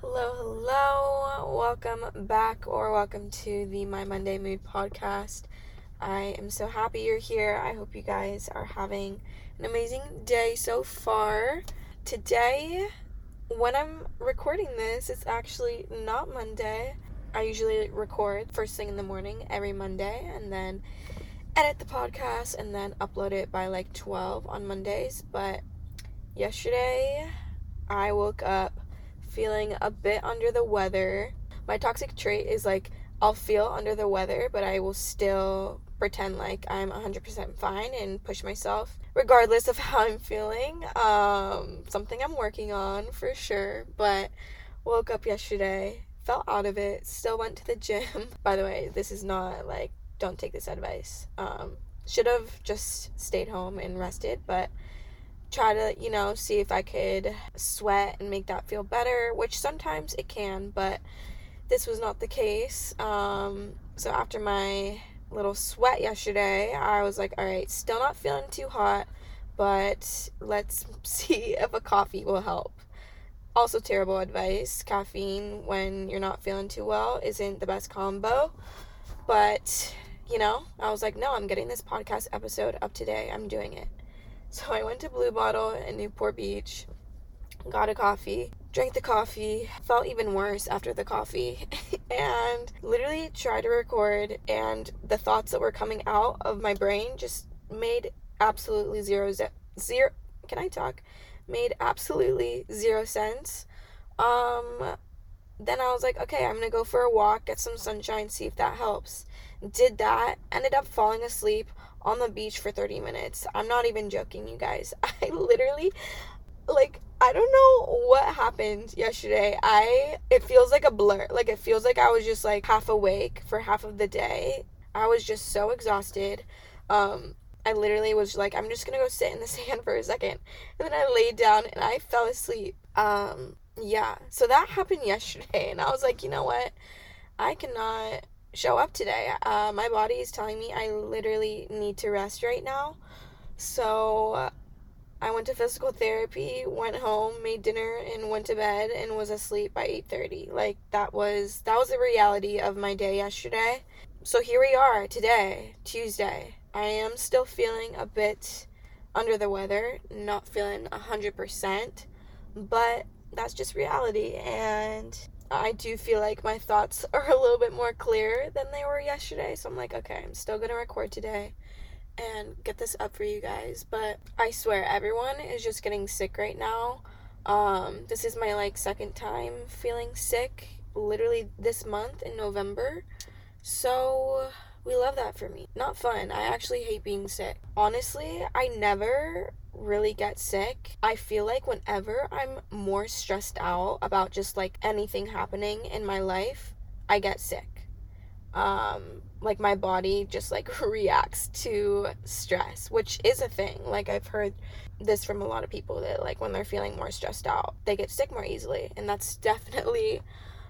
Hello, hello. Welcome back or welcome to the My Monday Mood podcast. I am so happy you're here. I hope you guys are having an amazing day so far. Today, when I'm recording this, it's actually not Monday. I usually record first thing in the morning every Monday and then edit the podcast and then upload it by like 12 on Mondays. But yesterday, I woke up feeling a bit under the weather. My toxic trait is like I'll feel under the weather, but I will still pretend like I'm 100% fine and push myself regardless of how I'm feeling. Um, something I'm working on for sure, but woke up yesterday, fell out of it, still went to the gym. By the way, this is not like don't take this advice. Um, should have just stayed home and rested, but try to, you know, see if I could sweat and make that feel better, which sometimes it can, but this was not the case. Um, so after my little sweat yesterday, I was like, all right, still not feeling too hot, but let's see if a coffee will help. Also, terrible advice. Caffeine when you're not feeling too well isn't the best combo. But, you know, I was like, no, I'm getting this podcast episode up today. I'm doing it. So I went to Blue Bottle in Newport Beach, got a coffee, drank the coffee, felt even worse after the coffee, and literally tried to record. And the thoughts that were coming out of my brain just made absolutely zero zero. Can I talk? Made absolutely zero sense. Um, then I was like, okay, I'm gonna go for a walk, get some sunshine, see if that helps. Did that, ended up falling asleep on the beach for 30 minutes. I'm not even joking, you guys. I literally, like, I don't know what happened yesterday. I, it feels like a blur. Like, it feels like I was just like half awake for half of the day. I was just so exhausted. Um, I literally was like, I'm just gonna go sit in the sand for a second. And then I laid down and I fell asleep. Um, yeah. So that happened yesterday. And I was like, you know what? I cannot show up today. Uh, my body is telling me I literally need to rest right now. So uh, I went to physical therapy, went home, made dinner, and went to bed and was asleep by 8:30. Like that was that was the reality of my day yesterday. So here we are today, Tuesday. I am still feeling a bit under the weather, not feeling 100%, but that's just reality and I do feel like my thoughts are a little bit more clear than they were yesterday. So I'm like, okay, I'm still going to record today and get this up for you guys. But I swear, everyone is just getting sick right now. Um, this is my like second time feeling sick literally this month in November. So we love that for me. Not fun. I actually hate being sick. Honestly, I never really get sick. I feel like whenever I'm more stressed out about just like anything happening in my life, I get sick. Um like my body just like reacts to stress, which is a thing. Like I've heard this from a lot of people that like when they're feeling more stressed out, they get sick more easily, and that's definitely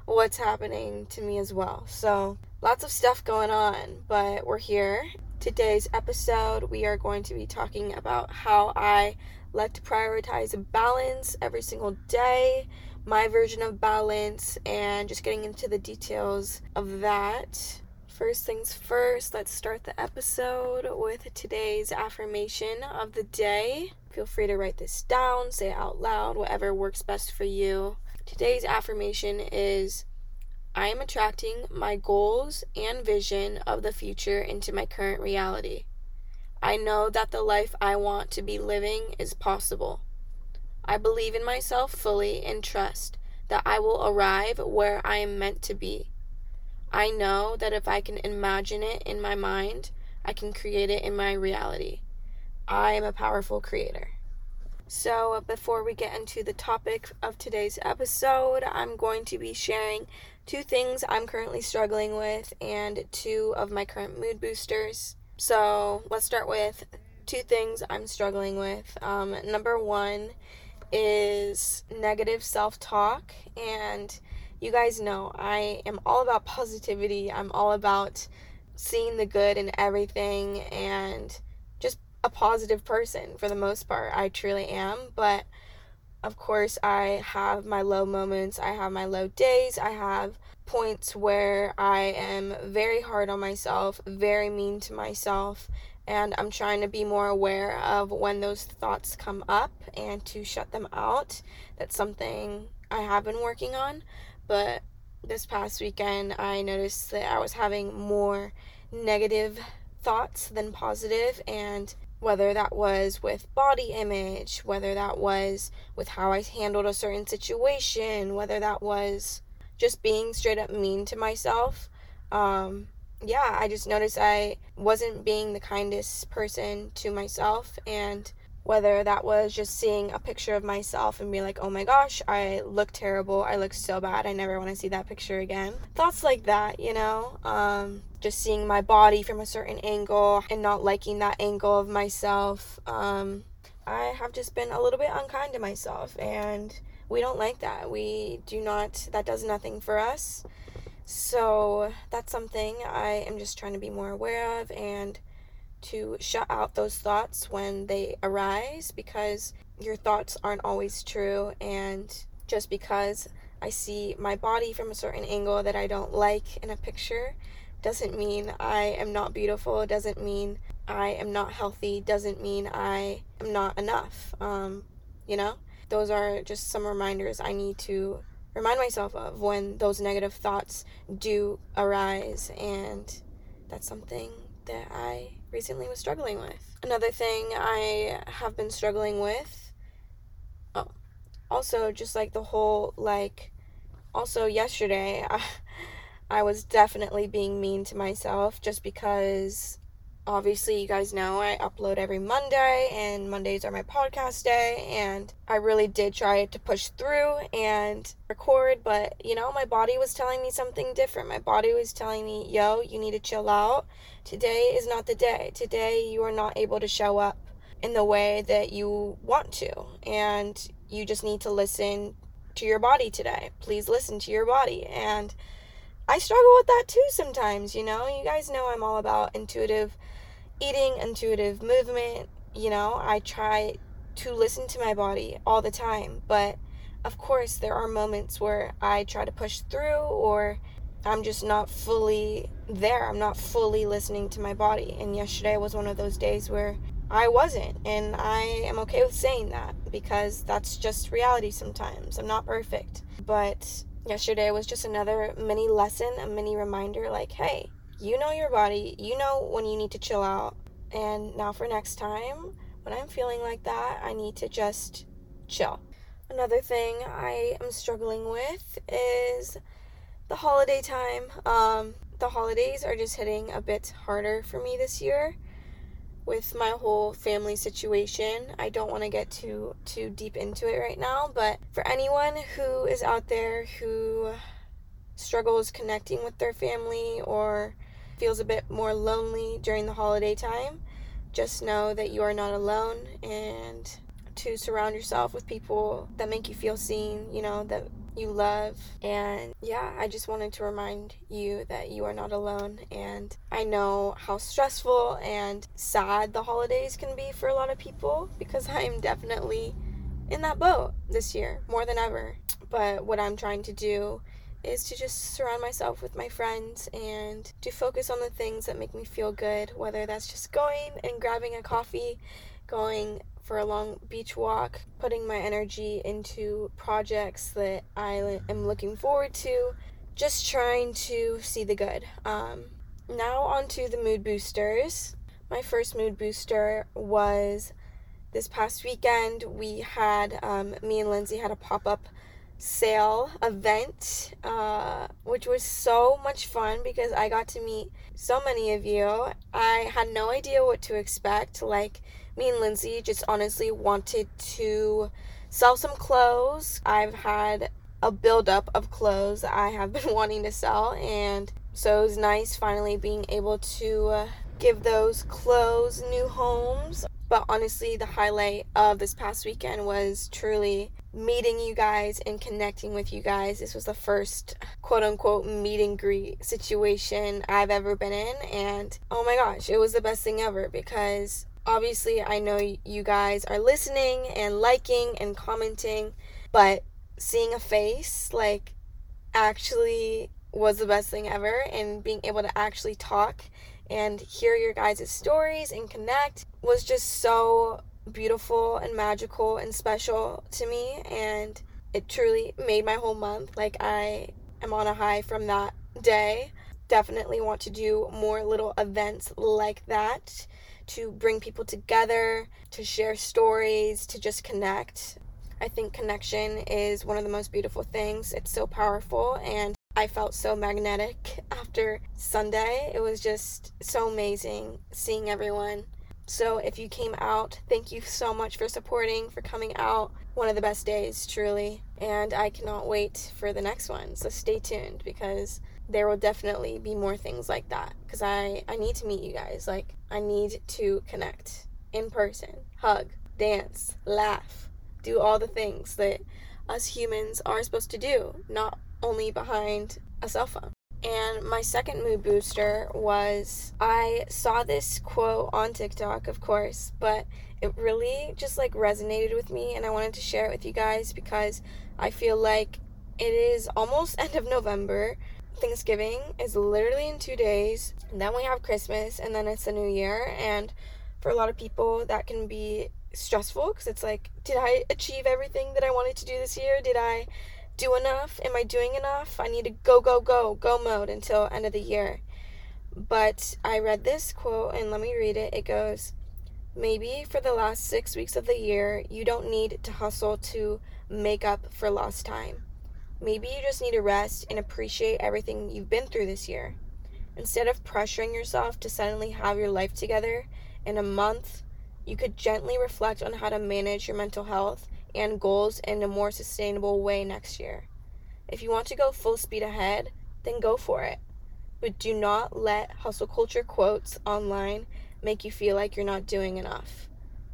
what's happening to me as well. So, lots of stuff going on, but we're here today's episode, we are going to be talking about how I like to prioritize balance every single day, my version of balance, and just getting into the details of that. First things first, let's start the episode with today's affirmation of the day. Feel free to write this down, say it out loud, whatever works best for you. Today's affirmation is I am attracting my goals and vision of the future into my current reality. I know that the life I want to be living is possible. I believe in myself fully and trust that I will arrive where I am meant to be. I know that if I can imagine it in my mind, I can create it in my reality. I am a powerful creator. So, before we get into the topic of today's episode, I'm going to be sharing two things I'm currently struggling with and two of my current mood boosters. So, let's start with two things I'm struggling with. Um, number one is negative self talk, and you guys know I am all about positivity, I'm all about seeing the good in everything and just a positive person for the most part. I truly am. But of course, I have my low moments, I have my low days, I have points where I am very hard on myself, very mean to myself, and I'm trying to be more aware of when those thoughts come up and to shut them out. That's something I have been working on, but this past weekend I noticed that I was having more negative thoughts than positive and whether that was with body image, whether that was with how I handled a certain situation, whether that was just being straight up mean to myself. Um, yeah, I just noticed I wasn't being the kindest person to myself, and whether that was just seeing a picture of myself and be like, oh my gosh, I look terrible, I look so bad, I never want to see that picture again. Thoughts like that, you know? Um, just seeing my body from a certain angle and not liking that angle of myself. Um, I have just been a little bit unkind to myself, and we don't like that. We do not, that does nothing for us. So that's something I am just trying to be more aware of and to shut out those thoughts when they arise because your thoughts aren't always true. And just because I see my body from a certain angle that I don't like in a picture doesn't mean I am not beautiful, doesn't mean I am not healthy, doesn't mean I am not enough. Um, you know, those are just some reminders I need to remind myself of when those negative thoughts do arise, and that's something that I recently was struggling with. Another thing I have been struggling with, oh, also just like the whole, like, also yesterday, I, I was definitely being mean to myself just because obviously you guys know I upload every Monday and Mondays are my podcast day and I really did try to push through and record but you know my body was telling me something different. My body was telling me, "Yo, you need to chill out. Today is not the day. Today you are not able to show up in the way that you want to and you just need to listen to your body today. Please listen to your body." And I struggle with that too sometimes, you know. You guys know I'm all about intuitive eating, intuitive movement. You know, I try to listen to my body all the time, but of course, there are moments where I try to push through or I'm just not fully there. I'm not fully listening to my body. And yesterday was one of those days where I wasn't. And I am okay with saying that because that's just reality sometimes. I'm not perfect. But yesterday was just another mini lesson, a mini reminder like, hey, you know your body, you know when you need to chill out. And now for next time, when I'm feeling like that, I need to just chill. Another thing I am struggling with is the holiday time. Um, the holidays are just hitting a bit harder for me this year with my whole family situation. I don't want to get too too deep into it right now, but for anyone who is out there who struggles connecting with their family or feels a bit more lonely during the holiday time, just know that you are not alone and to surround yourself with people that make you feel seen, you know, that you love. And yeah, I just wanted to remind you that you are not alone. And I know how stressful and sad the holidays can be for a lot of people because I'm definitely in that boat this year more than ever. But what I'm trying to do is to just surround myself with my friends and to focus on the things that make me feel good, whether that's just going and grabbing a coffee, going for a long beach walk, putting my energy into projects that I am looking forward to, just trying to see the good. Um, now, on to the mood boosters. My first mood booster was this past weekend. We had, um, me and Lindsay had a pop up sale event, uh, which was so much fun because I got to meet so many of you. I had no idea what to expect. Like, me and Lindsay just honestly wanted to sell some clothes. I've had a buildup of clothes I have been wanting to sell, and so it was nice finally being able to uh, give those clothes new homes. But honestly, the highlight of this past weekend was truly meeting you guys and connecting with you guys. This was the first quote unquote meet and greet situation I've ever been in. And oh my gosh, it was the best thing ever because obviously, I know you guys are listening and liking and commenting, but seeing a face, like, actually was the best thing ever. And being able to actually talk and hear your guys' stories and connect was just so beautiful and magical and special to me. And it truly made my whole month. Like, I am on a high from that day. Definitely want to do more little events like that to bring people together, to share stories, to just connect. I think connection is one of the most beautiful things. It's so powerful, and I felt so magnetic after Sunday. It was just so amazing seeing everyone. So, if you came out, thank you so much for supporting, for coming out. One of the best days, truly. And I cannot wait for the next one. So, stay tuned because there will definitely be more things like that because I, I need to meet you guys. Like, I need to connect in person, hug, dance, laugh, do all the things that us humans are supposed to do, not only behind a cell phone. And my second mood booster was I saw this quote on TikTok, of course, but it really just like resonated with me and I wanted to share it with you guys because I feel like it is almost end of November Thanksgiving is literally in two days. Then we have Christmas, and then it's the new year. And for a lot of people, that can be stressful because it's like, did I achieve everything that I wanted to do this year? Did I do enough? Am I doing enough? I need to go, go, go, go mode until end of the year. But I read this quote, and let me read it. It goes, Maybe for the last six weeks of the year, you don't need to hustle to make up for lost time. Maybe you just need to rest and appreciate everything you've been through this year. Instead of pressuring yourself to suddenly have your life together in a month, you could gently reflect on how to manage your mental health and goals in a more sustainable way next year. If you want to go full speed ahead, then go for it. But do not let hustle culture quotes online make you feel like you're not doing enough.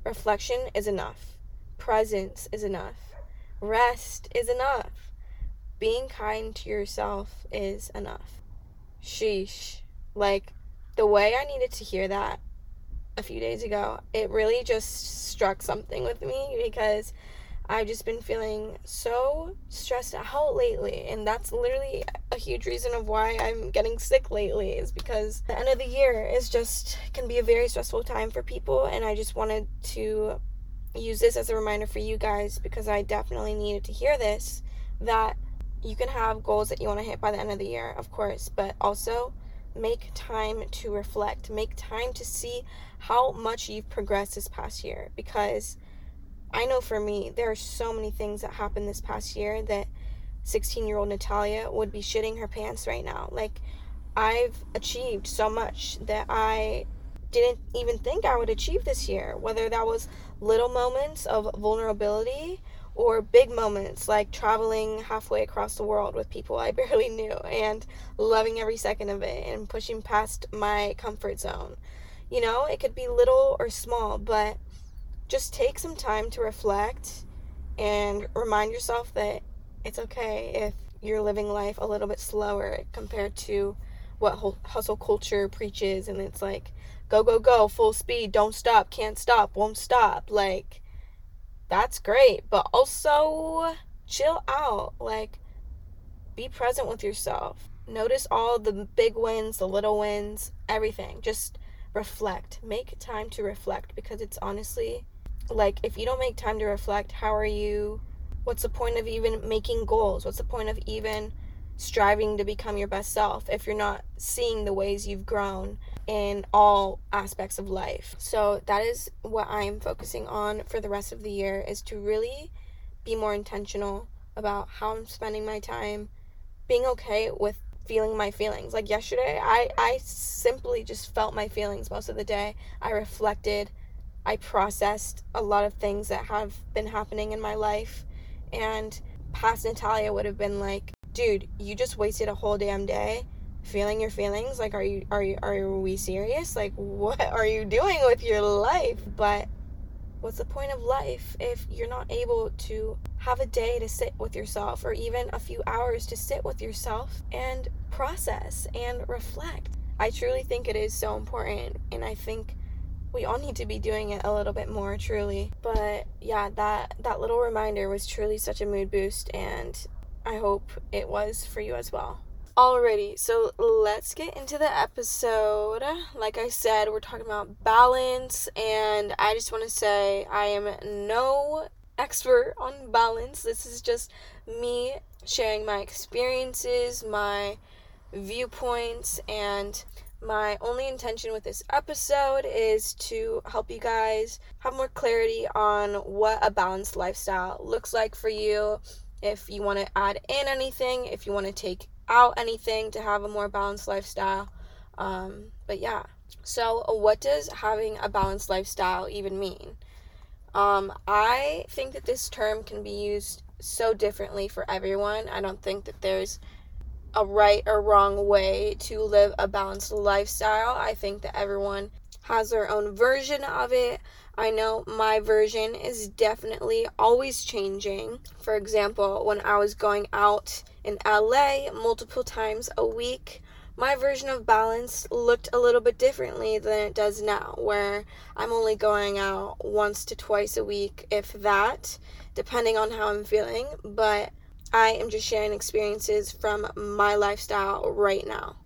Reflection is enough. Presence is enough. Rest is enough being kind to yourself is enough. Sheesh. Like, the way I needed to hear that a few days ago, it really just struck something with me because I've just been feeling so stressed out lately. And that's literally a huge reason of why I'm getting sick lately, is because the end of the year is just can be a very stressful time for people. And I just wanted to use this as a reminder for you guys because I definitely needed to hear this that you can have goals that you want to hit by the end of the year, of course, but also make time to reflect, make time to see how much you've progressed this past year because I know for me, there are so many things that happened this past year that 16 year old Natalia would be shitting her pants right now. Like, I've achieved so much that I didn't even think I would achieve this year, whether that was little moments of vulnerability or big moments like traveling halfway across the world with people I barely knew and loving every second of it and pushing past my comfort zone. You know, it could be little or small, but just take some time to reflect and remind yourself that it's okay if you're living life a little bit slower compared to what hustle culture preaches and it's like go go go full speed don't stop can't stop won't stop like that's great. But also, chill out. Like, be present with yourself. Notice all the big wins, the little wins, everything. Just reflect. Make time to reflect because it's honestly like if you don't make time to reflect, how are you? What's the point of even making goals? What's the point of even striving to become your best self if you're not seeing the ways you've grown in all aspects of life. So that is what I'm focusing on for the rest of the year is to really be more intentional about how I'm spending my time, being okay with feeling my feelings. Like yesterday, I I simply just felt my feelings most of the day. I reflected, I processed a lot of things that have been happening in my life and past Natalia would have been like, "Dude, you just wasted a whole damn day feeling your feelings? Like are you are you are we serious? Like what are you doing with your life? But what's the point of life if you're not able to have a day to sit with yourself or even a few hours to sit with yourself and process and reflect? I truly think it is so important and i think we all need to be doing it a little bit more truly. But yeah that that little reminder was truly such a mood boost and i hope it was for you as well Alrighty, so let's get into the episode. Like I said, we're talking about balance, and I just want to say I am no expert on balance. This is just me sharing my experiences, my viewpoints, and my only intention with this episode is to help you guys have more clarity on what a balanced lifestyle looks like for you. If you want to add in anything, if you want to take out anything to have a more balanced lifestyle. Um, but yeah. So, what does having a balanced lifestyle even mean? Um, I think that this term can be used so differently for everyone. I don't think that there's a right or wrong way to live a balanced lifestyle. I think that everyone has their own version of it. I know my version is definitely always changing. For example, when I was going out in LA multiple times a week, my version of balance looked a little bit differently than it does now, where I'm only going out once to twice a week, if that, depending on how I'm feeling. But I am just sharing experiences from my lifestyle right now.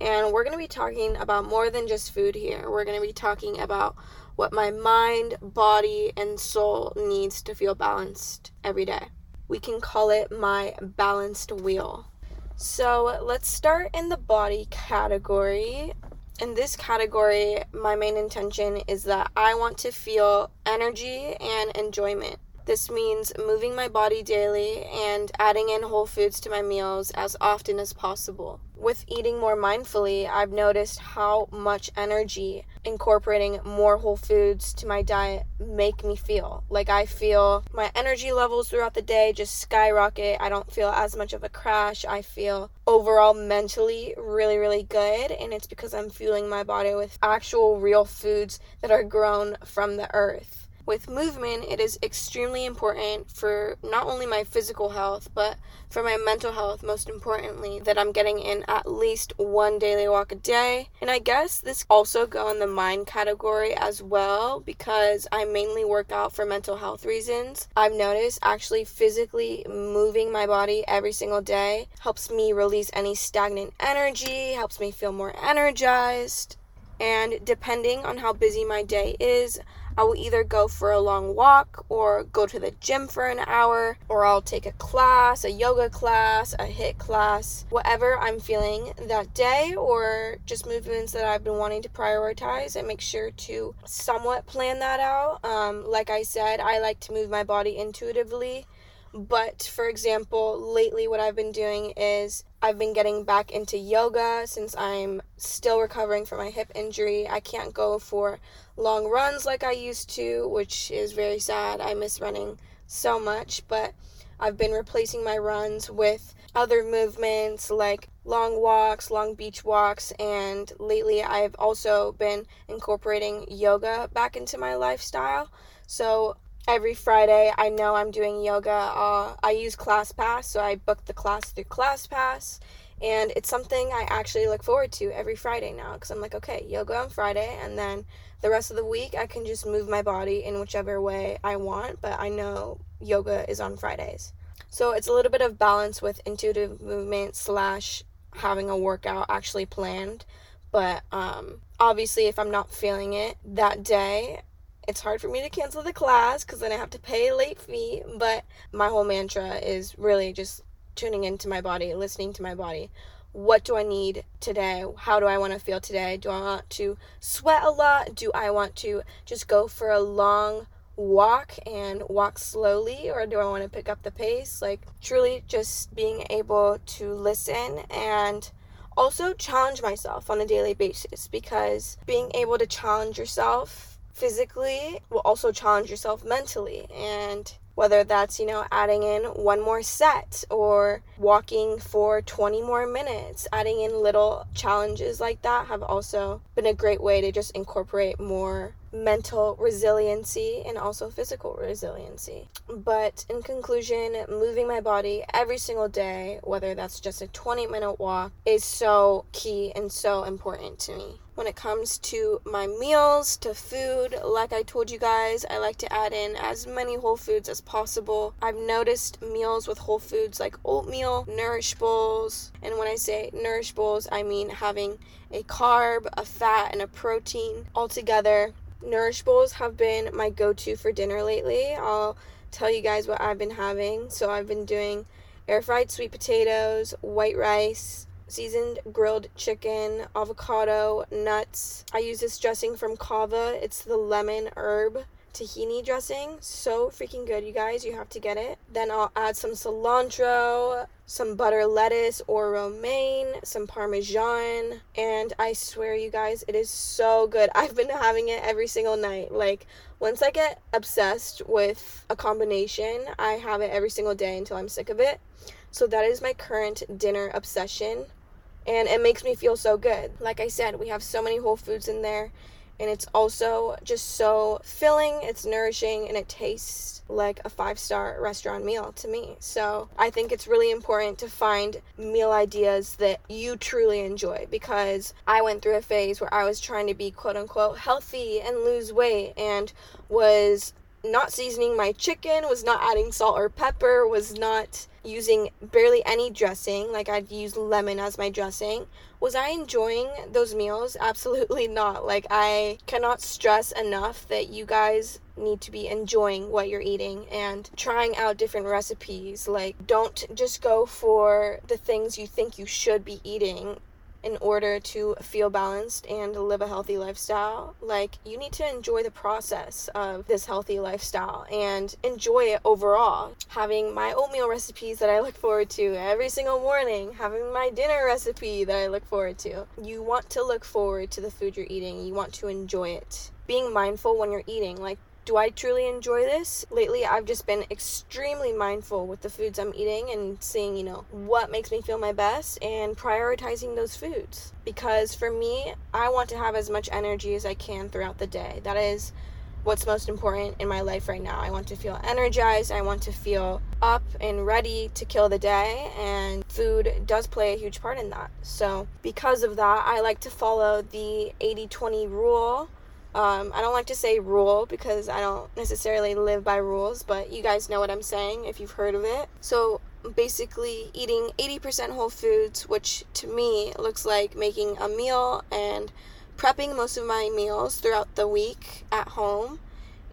And we're going to be talking about more than just food here. We're going to be talking about what my mind, body, and soul needs to feel balanced every day. We can call it my balanced wheel. So let's start in the body category. In this category, my main intention is that I want to feel energy and enjoyment. This means moving my body daily and adding in whole foods to my meals as often as possible. With eating more mindfully, I've noticed how much energy incorporating more whole foods to my diet make me feel. Like I feel my energy levels throughout the day just skyrocket. I don't feel as much of a crash. I feel overall mentally really really good and it's because I'm fueling my body with actual real foods that are grown from the earth with movement, it is extremely important for not only my physical health, but for my mental health, most importantly, that I'm getting in at least one daily walk a day. And I guess this also go in the mind category as well because I mainly work out for mental health reasons. I've noticed actually physically moving my body every single day helps me release any stagnant energy, helps me feel more energized. And depending on how busy my day is, I will either go for a long walk or go to the gym for an hour, or I'll take a class, a yoga class, a HIIT class, whatever I'm feeling that day, or just movements that I've been wanting to prioritize and make sure to somewhat plan that out. Um, like I said, I like to move my body intuitively. But for example, lately what I've been doing is I've been getting back into yoga since I'm still recovering from my hip injury. I can't go for long runs like I used to, which is very sad. I miss running so much, but I've been replacing my runs with other movements like long walks, long beach walks, and lately I've also been incorporating yoga back into my lifestyle. So every Friday. I know I'm doing yoga. Uh, I use ClassPass, so I book the class through ClassPass. And it's something I actually look forward to every Friday now because I'm like, okay, yoga on Friday, and then the rest of the week I can just move my body in whichever way I want, but I know yoga is on Fridays. So it's a little bit of balance with intuitive movement slash having a workout actually planned. But um, obviously, if I'm not feeling it that day, it's hard for me to cancel the class because then I have to pay a late fee. But my whole mantra is really just tuning into my body, listening to my body. What do I need today? How do I want to feel today? Do I want to sweat a lot? Do I want to just go for a long walk and walk slowly or do I want to pick up the pace? Like, truly just being able to listen and also challenge myself on a daily basis because being able to challenge yourself physically will also challenge yourself mentally. And whether that's you know adding in one more set or walking for 20 more minutes adding in little challenges like that have also been a great way to just incorporate more mental resiliency and also physical resiliency. But in conclusion, moving my body every single day, whether that's just a 20 minute walk, is so key and so important to me. When it comes to my meals, to food, like I told you guys, I like to add in as many whole foods as possible. I've noticed meals with whole foods like oatmeal, nourish bowls, and when I say nourish bowls, I mean having a carb, a fat, and a protein all together Nourish bowls have been my go to for dinner lately. I'll tell you guys what I've been having. So, I've been doing air fried sweet potatoes, white rice, seasoned grilled chicken, avocado, nuts. I use this dressing from Cava, It's the lemon herb tahini dressing. So freaking good, you guys. You have to get it. Then I'll add some cilantro, some butter lettuce or romaine, some parmesan, and I swear, you guys, it is so good. I've been having it every single night. Like, once I get obsessed with a combination, I have it every single day until I'm sick of it. So, that is my current dinner obsession, and it makes me feel so good. Like I said, we have so many whole foods in there and it's also just so filling, it's nourishing, and it tastes like a five star restaurant meal to me. So I think it's really important to find meal ideas that you truly enjoy because I went through a phase where I was trying to be quote unquote healthy and lose weight and was not seasoning my chicken, was not adding salt or pepper, was not using barely any dressing, like I'd use lemon as my dressing. Was I enjoying those meals? Absolutely not. Like, I cannot stress enough that you guys need to be enjoying what you're eating and trying out different recipes. Like, don't just go for the things you think you should be eating in order to feel balanced and live a healthy lifestyle. Like, you need to enjoy the process of this healthy lifestyle and enjoy it overall. Having my oatmeal recipes that I look forward to every single morning, having my dinner recipe that I look forward to. You want to look forward to the food you're eating, you want to enjoy it. Being mindful when you're eating, like do I truly enjoy this? Lately, I've just been extremely mindful with the foods I'm eating and seeing, you know, what makes me feel my best and prioritizing those foods. Because for me, I want to have as much energy as I can throughout the day. That is what's most important in my life right now. I want to feel energized, I want to feel up and ready to kill the day, and food does play a huge part in that. So, because of that, I like to follow the 80 20 rule um, I don't like to say rule because I don't necessarily live by rules, but you guys know what I'm saying if you've heard of it. So basically, eating 80% whole foods, which to me looks like making a meal and prepping most of my meals throughout the week at home.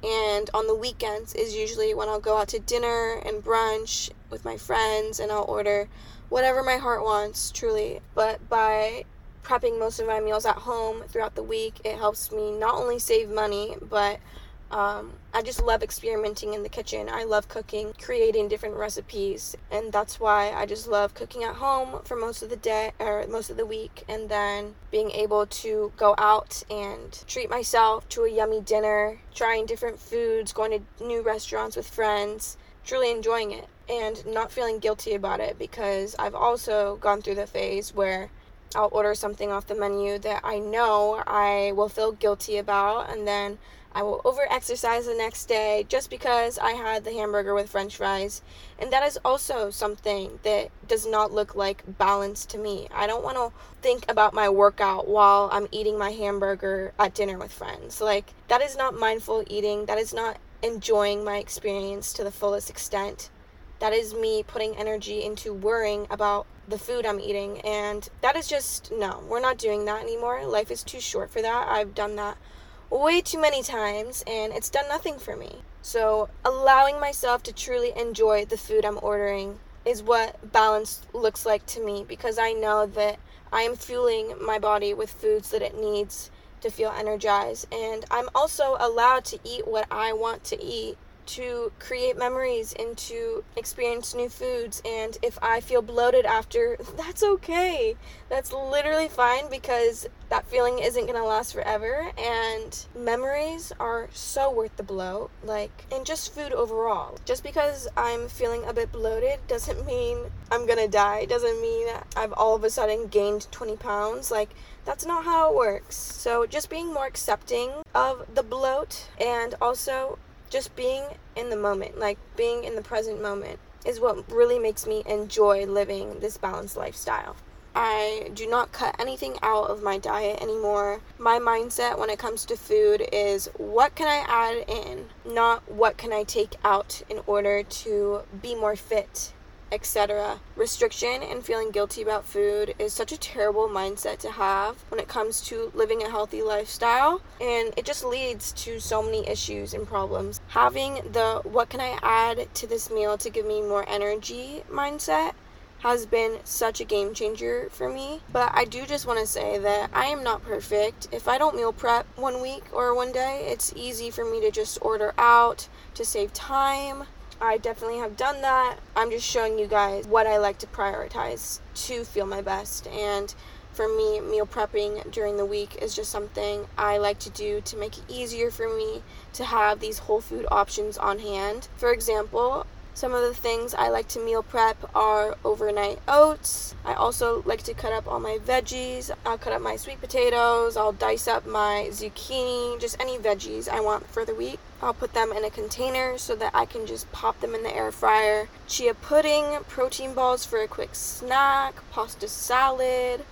And on the weekends is usually when I'll go out to dinner and brunch with my friends and I'll order whatever my heart wants, truly. But by prepping most of my meals at home throughout the week. It helps me not only save money, but um, I just love experimenting in the kitchen. I love cooking, creating different recipes, and that's why I just love cooking at home for most of the day or most of the week, and then being able to go out and treat myself to a yummy dinner, trying different foods, going to new restaurants with friends, truly enjoying it, and not feeling guilty about it because I've also gone through the phase where I'll order something off the menu that I know I will feel guilty about, and then I will over exercise the next day just because I had the hamburger with french fries. And that is also something that does not look like balance to me. I don't want to think about my workout while I'm eating my hamburger at dinner with friends. Like, that is not mindful eating, that is not enjoying my experience to the fullest extent. That is me putting energy into worrying about the food I'm eating. And that is just, no, we're not doing that anymore. Life is too short for that. I've done that way too many times and it's done nothing for me. So, allowing myself to truly enjoy the food I'm ordering is what balance looks like to me because I know that I am fueling my body with foods that it needs to feel energized. And I'm also allowed to eat what I want to eat to create memories and to experience new foods. And if I feel bloated after, that's okay. That's literally fine because that feeling isn't gonna last forever. And memories are so worth the bloat. Like, and just food overall. Just because I'm feeling a bit bloated doesn't mean I'm gonna die. Doesn't mean I've all of a sudden gained 20 pounds. Like, that's not how it works. So, just being more accepting of the bloat and also just being in the moment, like being in the present moment, is what really makes me enjoy living this balanced lifestyle. I do not cut anything out of my diet anymore. My mindset when it comes to food is what can I add in, not what can I take out in order to be more fit etc. Restriction and feeling guilty about food is such a terrible mindset to have when it comes to living a healthy lifestyle, and it just leads to so many issues and problems. Having the what can I add to this meal to give me more energy mindset has been such a game changer for me. But I do just want to say that I am not perfect. If I don't meal prep one week or one day, it's easy for me to just order out to save time I definitely have done that. I'm just showing you guys what I like to prioritize to feel my best. And for me, meal prepping during the week is just something I like to do to make it easier for me to have these whole food options on hand. For example, some of the things I like to meal prep are overnight oats. I also like to cut up all my veggies. I'll cut up my sweet potatoes. I'll dice up my zucchini, just any veggies I want for the week. I'll put them in a container so that I can just pop them in the air fryer. Chia pudding, protein balls for a quick snack, pasta salad.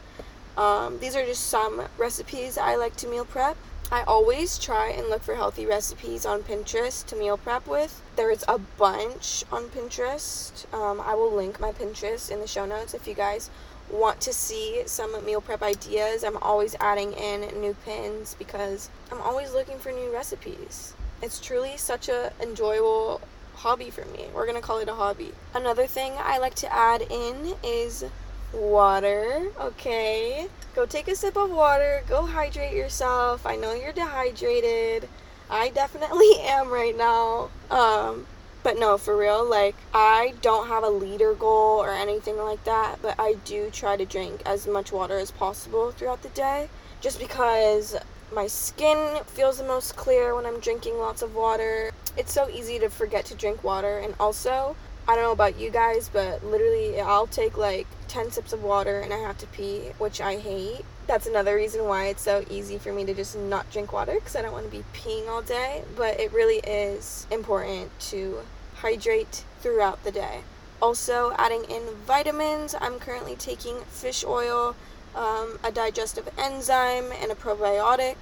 Um, these are just some recipes I like to meal prep. I always try and look for healthy recipes on Pinterest to meal prep with. There's a bunch on Pinterest. Um, I will link my Pinterest in the show notes if you guys want to see some meal prep ideas. I'm always adding in new pins because I'm always looking for new recipes. It's truly such a enjoyable hobby for me. We're gonna call it a hobby. Another thing I like to add in is water. Okay. Go take a sip of water. Go hydrate yourself. I know you're dehydrated. I definitely am right now. Um, but no, for real, like I don't have a liter goal or anything like that, but I do try to drink as much water as possible throughout the day just because my skin feels the most clear when I'm drinking lots of water. It's so easy to forget to drink water and also I don't know about you guys, but literally, I'll take like 10 sips of water and I have to pee, which I hate. That's another reason why it's so easy for me to just not drink water because I don't want to be peeing all day. But it really is important to hydrate throughout the day. Also, adding in vitamins, I'm currently taking fish oil, um, a digestive enzyme, and a probiotic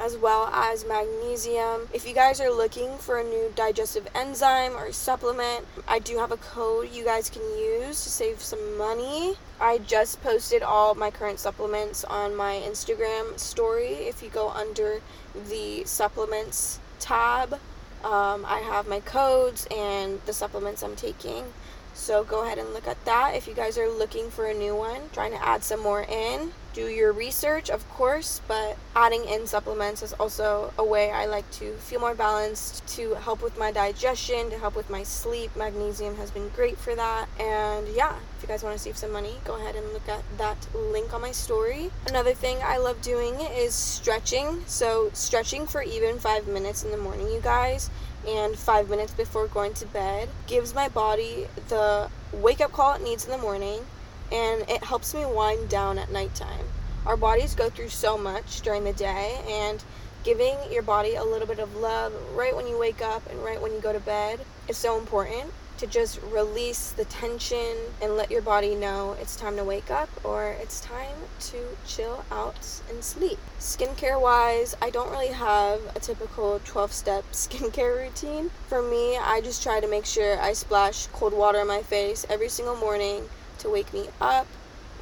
as well as magnesium. If you guys are looking for a new digestive enzyme or supplement, I do have a code you guys can use to save some money. I just posted all my current supplements on my Instagram story. If you go under the supplements tab, um, I have my codes and the supplements I'm taking. So go ahead and look at that if you guys are looking for a new one, trying to add some more in. Do your research, of course, but adding in supplements is also a way I like to feel more balanced, to help with my digestion, to help with my sleep. Magnesium has been great for that. And yeah, if you guys want to save some money, go ahead and look at that link on my story. Another thing I love doing is stretching. So, stretching for even five minutes in the morning, you guys and five minutes before going to bed gives my body the wake up call it needs in the morning and it helps me wind down at nighttime. Our bodies go through so much during the day, and giving your body a little bit of love right when you wake up and right when you go to bed is so important to just release the tension and let your body know it's time to wake up or it's time to chill out and sleep. Skincare wise, I don't really have a typical 12 step skincare routine. For me, I just try to make sure I splash cold water on my face every single morning to wake me up.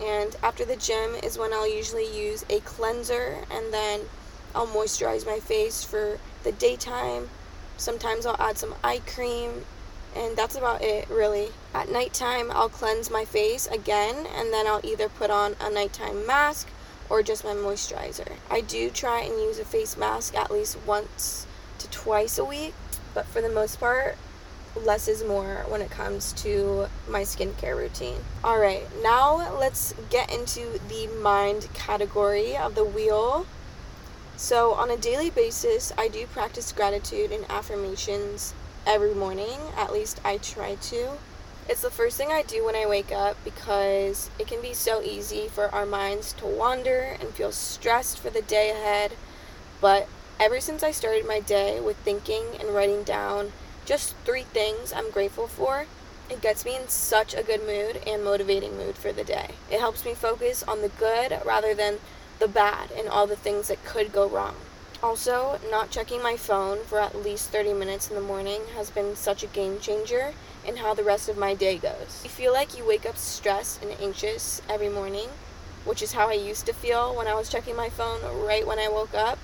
And after the gym is when I'll usually use a cleanser and then I'll moisturize my face for the daytime. Sometimes I'll add some eye cream and that's about it really. At nighttime, I'll cleanse my face again, and then I'll either put on a nighttime mask or just my moisturizer. I do try and use a face mask at least once to twice a week. but for the most part, less is more when it comes to my skincare routine. All right, now let's get into the mind category of the wheel. So, on a daily basis, I do practice gratitude and affirmations every morning. At least I try to. It's the first thing I do when I wake up because it can be so easy for our minds to wander and feel stressed for the day ahead. But ever since I started my day with thinking and writing down just three things I'm grateful for, it gets me in such a good mood and motivating mood for the day. It helps me focus on the good rather than the bad and all the things that could go wrong. Also, not checking my phone for at least 30 minutes in the morning has been such a game changer in how the rest of my day goes. You feel like you wake up stressed and anxious every morning, which is how I used to feel when I was checking my phone right when I woke up.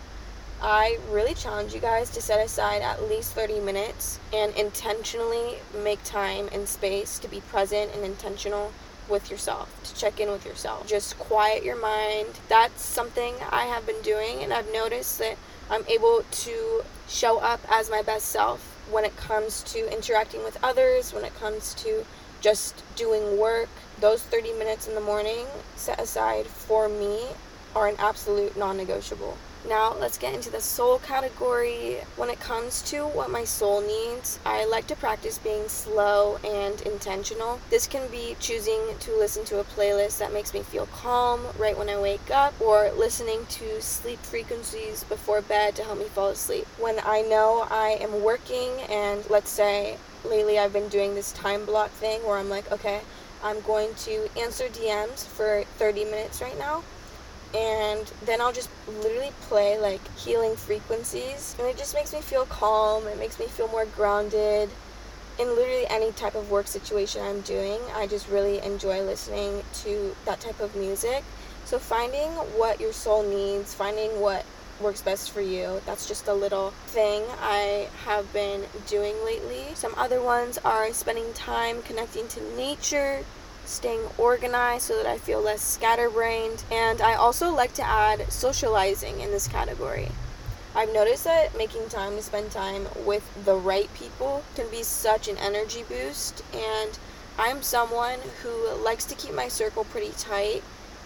I really challenge you guys to set aside at least 30 minutes and intentionally make time and space to be present and intentional with yourself, to check in with yourself. Just quiet your mind. That's something I have been doing, and I've noticed that I'm able to show up as my best self when it comes to interacting with others, when it comes to just doing work. Those 30 minutes in the morning set aside for me are an absolute non negotiable. Now, let's get into the soul category. When it comes to what my soul needs, I like to practice being slow and intentional. This can be choosing to listen to a playlist that makes me feel calm right when I wake up, or listening to sleep frequencies before bed to help me fall asleep. When I know I am working, and let's say lately I've been doing this time block thing where I'm like, okay, I'm going to answer DMs for 30 minutes right now and then I'll just literally play like healing frequencies, and it just makes me feel calm. It makes me feel more grounded. In literally any type of work situation I'm doing, I just really enjoy listening to that type of music. So, finding what your soul needs, finding what works best for you. That's just a little thing I have been doing lately. Some other ones are spending time connecting to nature, staying organized so that I feel less scatterbrained. And I also like to add socializing in this category. I've noticed that making time to spend time with the right people can be such an energy boost, and I'm someone who likes to keep my circle pretty tight,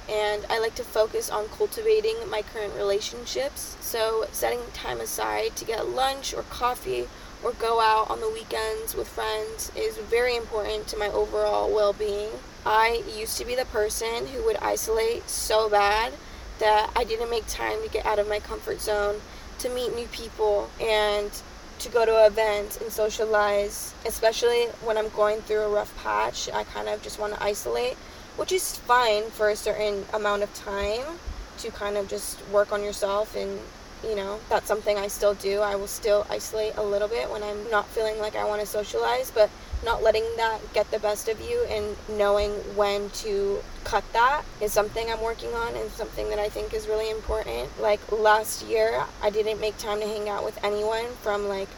and I like to focus on cultivating my current relationships. So, setting time aside to get lunch or coffee or go out on the weekends with friends is very important to my overall well being. I used to be the person who would isolate so bad that I didn't make time to get out of my comfort zone, to meet new people, and to go to events and socialize, especially when I'm going through a rough patch. I kind of just want to isolate, which is fine for a certain amount of time to kind of just work on yourself and you know, that's something I still do. I will still isolate a little bit when I'm not feeling like I want to socialize, but not letting that get the best of you and knowing when to cut that is something I'm working on and something that I think is really important. Like last year, I didn't make time to hang out with anyone from like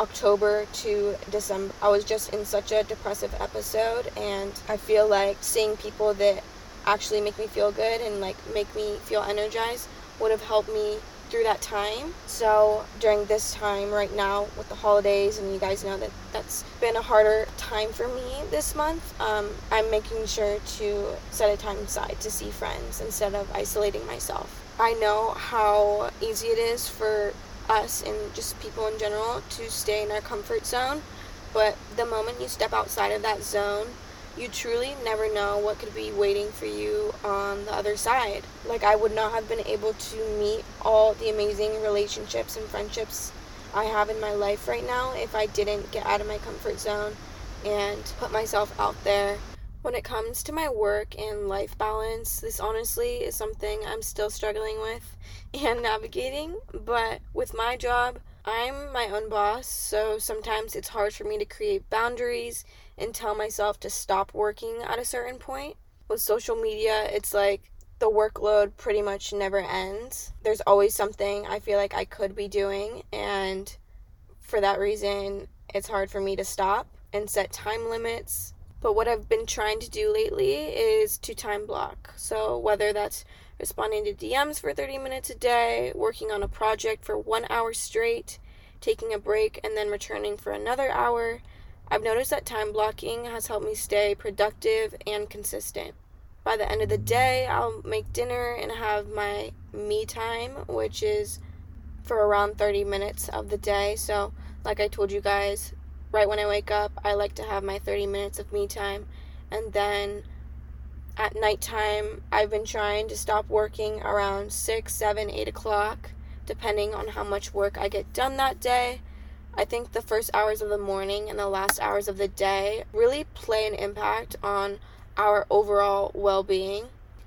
October to December. I was just in such a depressive episode, and I feel like seeing people that actually make me feel good and like make me feel energized would have helped me through that time. So during this time right now with the holidays, and you guys know that that's been a harder time for me this month, um, I'm making sure to set a time aside to see friends instead of isolating myself. I know how easy it is for us and just people in general to stay in our comfort zone, but the moment you step outside of that zone, you truly never know what could be waiting for you on the other side. Like, I would not have been able to meet all the amazing relationships and friendships I have in my life right now if I didn't get out of my comfort zone and put myself out there. When it comes to my work and life balance, this honestly is something I'm still struggling with and navigating. But with my job, I'm my own boss, so sometimes it's hard for me to create boundaries and tell myself to stop working at a certain point. With social media, it's like the workload pretty much never ends. There's always something I feel like I could be doing, and for that reason, it's hard for me to stop and set time limits. But what I've been trying to do lately is to time block. So, whether that's responding to DMs for 30 minutes a day, working on a project for one hour straight, taking a break, and then returning for another hour. I've noticed that time blocking has helped me stay productive and consistent. By the end of the day, I'll make dinner and have my me time, which is for around 30 minutes of the day. So, like I told you guys, right when I wake up, I like to have my 30 minutes of me time. And then at nighttime, I've been trying to stop working around 6, 7, 8 o'clock, depending on how much work I get done that day. I think the first hours of the morning and the last hours of the day really play an impact on our overall well being.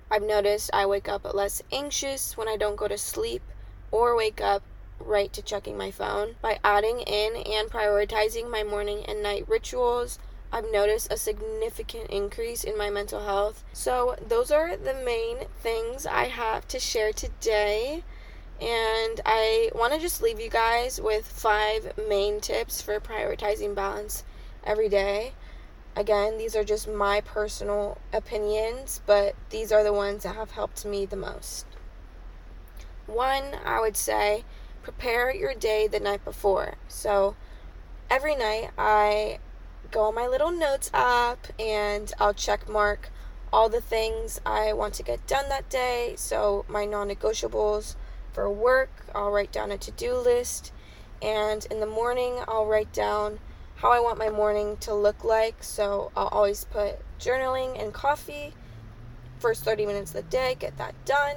I've noticed I wake up less anxious when I don't go to sleep or wake up right to checking my phone. By adding in and prioritizing my morning and night rituals, I've noticed a significant increase in my mental health. So, those are the main things I have to share today. And I want to just leave you guys with five main tips for prioritizing balance every day. Again, these are just my personal opinions, but these are the ones that have helped me the most. One, I would say, prepare your day the night before. So, every night I go on my little notes app and I'll check mark all the things I want to get done that day. So, my non negotiables for work, I'll write down a to do list. And in the morning, I'll write down how I want my morning to look like. So, I'll always put journaling and coffee. First 30 minutes of the day, get that done.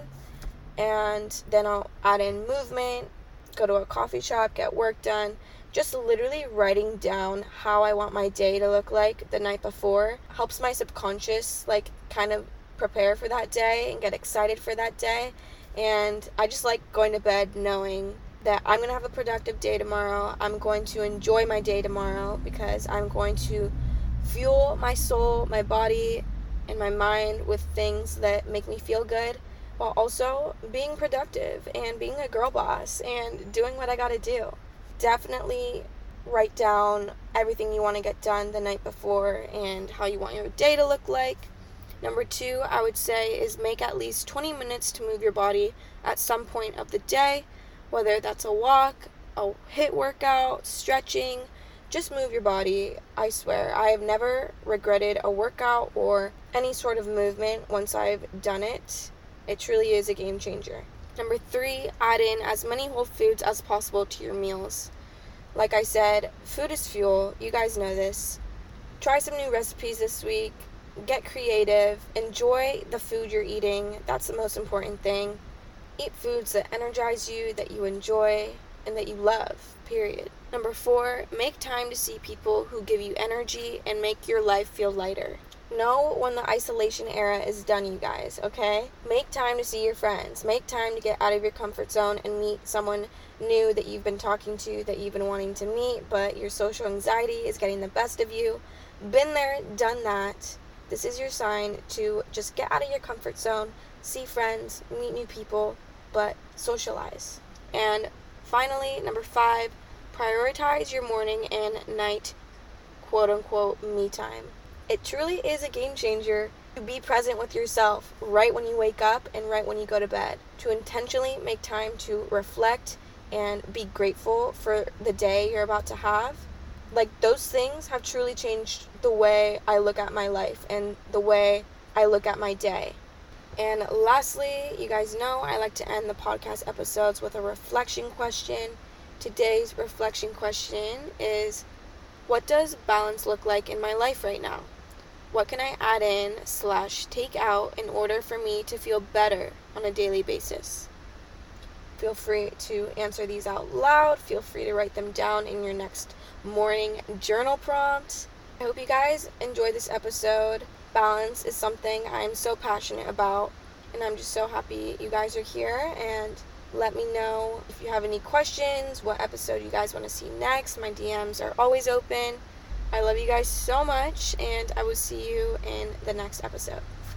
And then I'll add in movement, go to a coffee shop, get work done just literally writing down how I want my day to look like the night before helps my subconscious like kind of prepare for that day and get excited for that day. And I just like going to bed knowing that I'm going to have a productive day tomorrow. I'm going to enjoy my day tomorrow because I'm going to fuel my soul, my body, and my mind with things that make me feel good while also being productive and being a girl boss and doing what I got to do definitely write down everything you want to get done the night before and how you want your day to look like. Number two, I would say, is make at least 20 minutes to move your body at some point of the day, whether that's a walk, a HIIT workout, stretching, just move your body. I swear, I have never regretted a workout or any sort of movement once I've done it. It truly is a game changer. Number three, add in as many whole foods as possible to your meals. Like I said, food is fuel. You guys know this. Try some new recipes this week. Get creative. Enjoy the food you're eating. That's the most important thing. Eat foods that energize you, that you enjoy, and that you love, period. Number four, make time to see people who give you energy and make your life feel lighter. Know when the isolation era is done, you guys, okay? Make time to see your friends. Make time to get out of your comfort zone and meet someone new that you've been talking to, that you've been wanting to meet, but your social anxiety is getting the best of you. Been there, done that. This is your sign to just get out of your comfort zone, see friends, meet new people, but socialize. And finally, number five, prioritize your morning and night quote unquote me time. It truly is a game changer to be present with yourself right when you wake up and right when you go to bed. To intentionally make time to reflect and be grateful for the day you're about to have. Like, those things have truly changed the way I look at my life and the way I look at my day. And lastly, you guys know I like to end the podcast episodes with a reflection question. Today's reflection question is What does balance look like in my life right now? What can I add in slash take out in order for me to feel better on a daily basis? Feel free to answer these out loud. Feel free to write them down in your next morning journal prompt. I hope you guys enjoy this episode. Balance is something I'm so passionate about, and I'm just so happy you guys are here. And let me know if you have any questions, what episode you guys want to see next. My DMs are always open. I love you guys so much, and I will see you in the next episode.